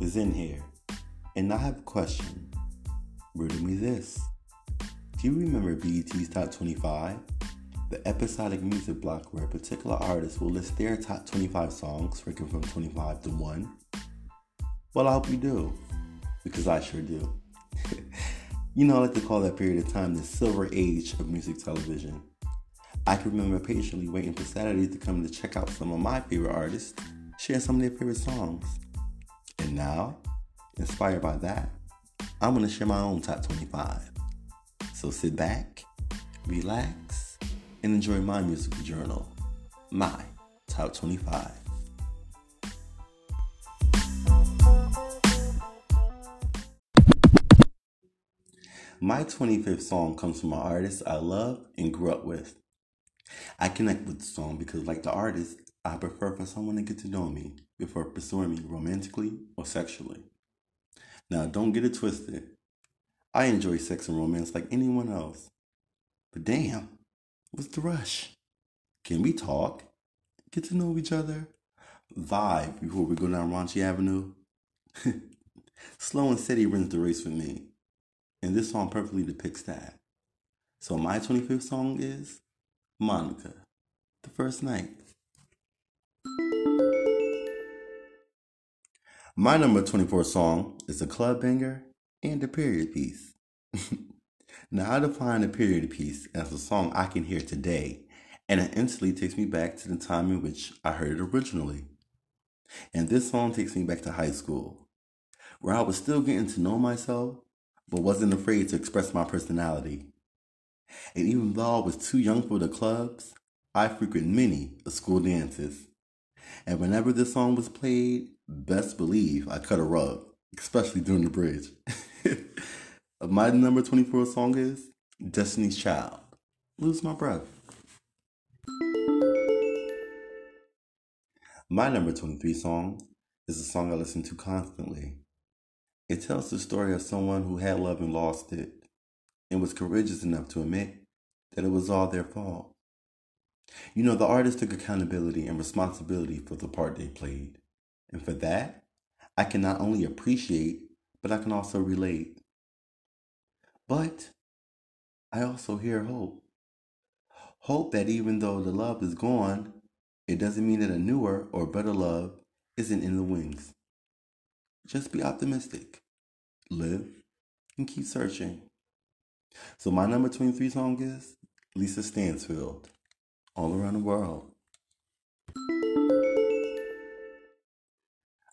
is in here. And I have a question. Riddle me this. Do you remember BET's Top 25? The episodic music block where a particular artist will list their top 25 songs, ranking from 25 to 1? Well, I hope you do, because I sure do. you know, I like to call that period of time the silver age of music television. I can remember patiently waiting for Saturdays to come to check out some of my favorite artists, share some of their favorite songs. And now, inspired by that, I'm going to share my own top 25. So sit back, relax, and enjoy my musical journal, my top 25. My 25th song comes from an artist I love and grew up with. I connect with the song because, like the artist, I prefer for someone to get to know me before pursuing me romantically or sexually. Now, don't get it twisted. I enjoy sex and romance like anyone else. But damn, what's the rush? Can we talk? Get to know each other? Vibe before we go down Raunchy Avenue? Slow and steady runs the race for me. And this song perfectly depicts that. So my 25th song is Monica, the first night. My number 24 song is a club banger and a period piece. now, I define a period piece as a song I can hear today, and it instantly takes me back to the time in which I heard it originally. And this song takes me back to high school, where I was still getting to know myself, but wasn't afraid to express my personality. And even though I was too young for the clubs, I frequented many of school dances. And whenever this song was played, best believe I cut a rug, especially during the bridge. My number 24 song is Destiny's Child. Lose my breath. My number 23 song is a song I listen to constantly. It tells the story of someone who had love and lost it and was courageous enough to admit that it was all their fault. You know, the artist took accountability and responsibility for the part they played. And for that, I can not only appreciate, but I can also relate. But I also hear hope. Hope that even though the love is gone, it doesn't mean that a newer or better love isn't in the wings. Just be optimistic, live, and keep searching. So my number 23 song is Lisa Stansfield, All Around the World.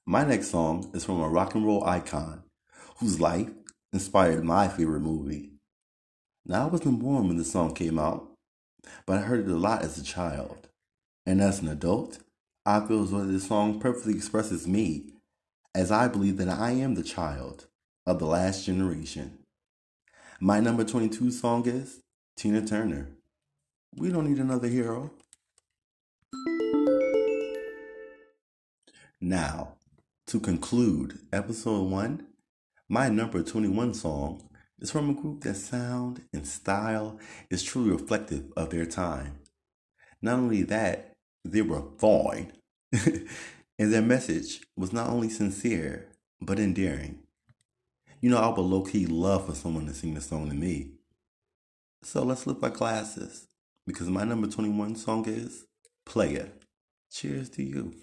My next song is from a rock and roll icon whose life inspired my favorite movie. Now, I wasn't born when the song came out, but I heard it a lot as a child. And as an adult, I feel as though this song perfectly expresses me, as I believe that I am the child of the last generation. My number 22 song is Tina Turner. We don't need another hero. Now, to conclude episode 1, my number 21 song is from a group that sound and style is truly reflective of their time. Not only that, they were fine, and their message was not only sincere, but endearing. You know, I would low key love for someone to sing this song to me. So let's lift our glasses because my number 21 song is Playa. Cheers to you.